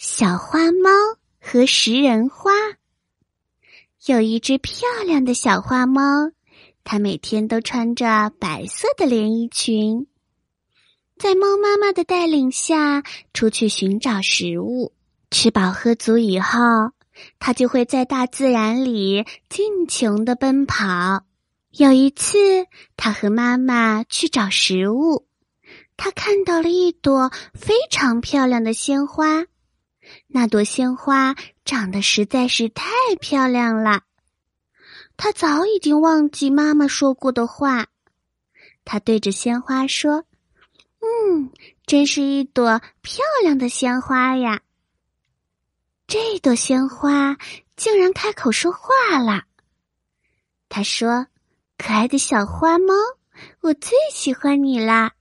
小花猫和食人花。有一只漂亮的小花猫，它每天都穿着白色的连衣裙，在猫妈妈的带领下出去寻找食物。吃饱喝足以后，它就会在大自然里尽情的奔跑。有一次，它和妈妈去找食物，它看到了一朵非常漂亮的鲜花。那朵鲜花长得实在是太漂亮了，他早已经忘记妈妈说过的话。他对着鲜花说：“嗯，真是一朵漂亮的鲜花呀！”这朵鲜花竟然开口说话了。他说：“可爱的小花猫，我最喜欢你啦！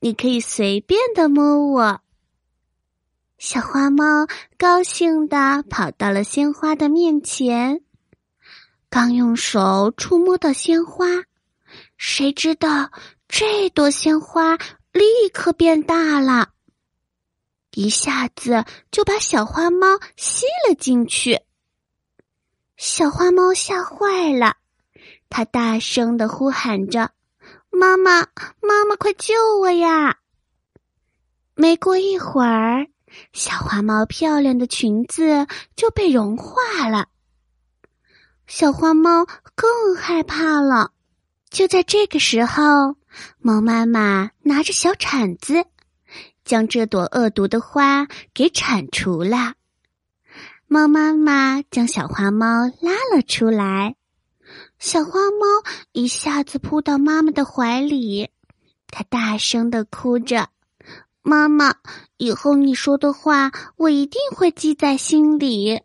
你可以随便的摸我。”小花猫高兴地跑到了鲜花的面前，刚用手触摸到鲜花，谁知道这朵鲜花立刻变大了，一下子就把小花猫吸了进去。小花猫吓坏了，它大声的呼喊着：“妈妈，妈妈，快救我呀！”没过一会儿。小花猫漂亮的裙子就被融化了，小花猫更害怕了。就在这个时候，猫妈妈拿着小铲子，将这朵恶毒的花给铲除了。猫妈妈将小花猫拉了出来，小花猫一下子扑到妈妈的怀里，它大声的哭着。妈妈，以后你说的话，我一定会记在心里。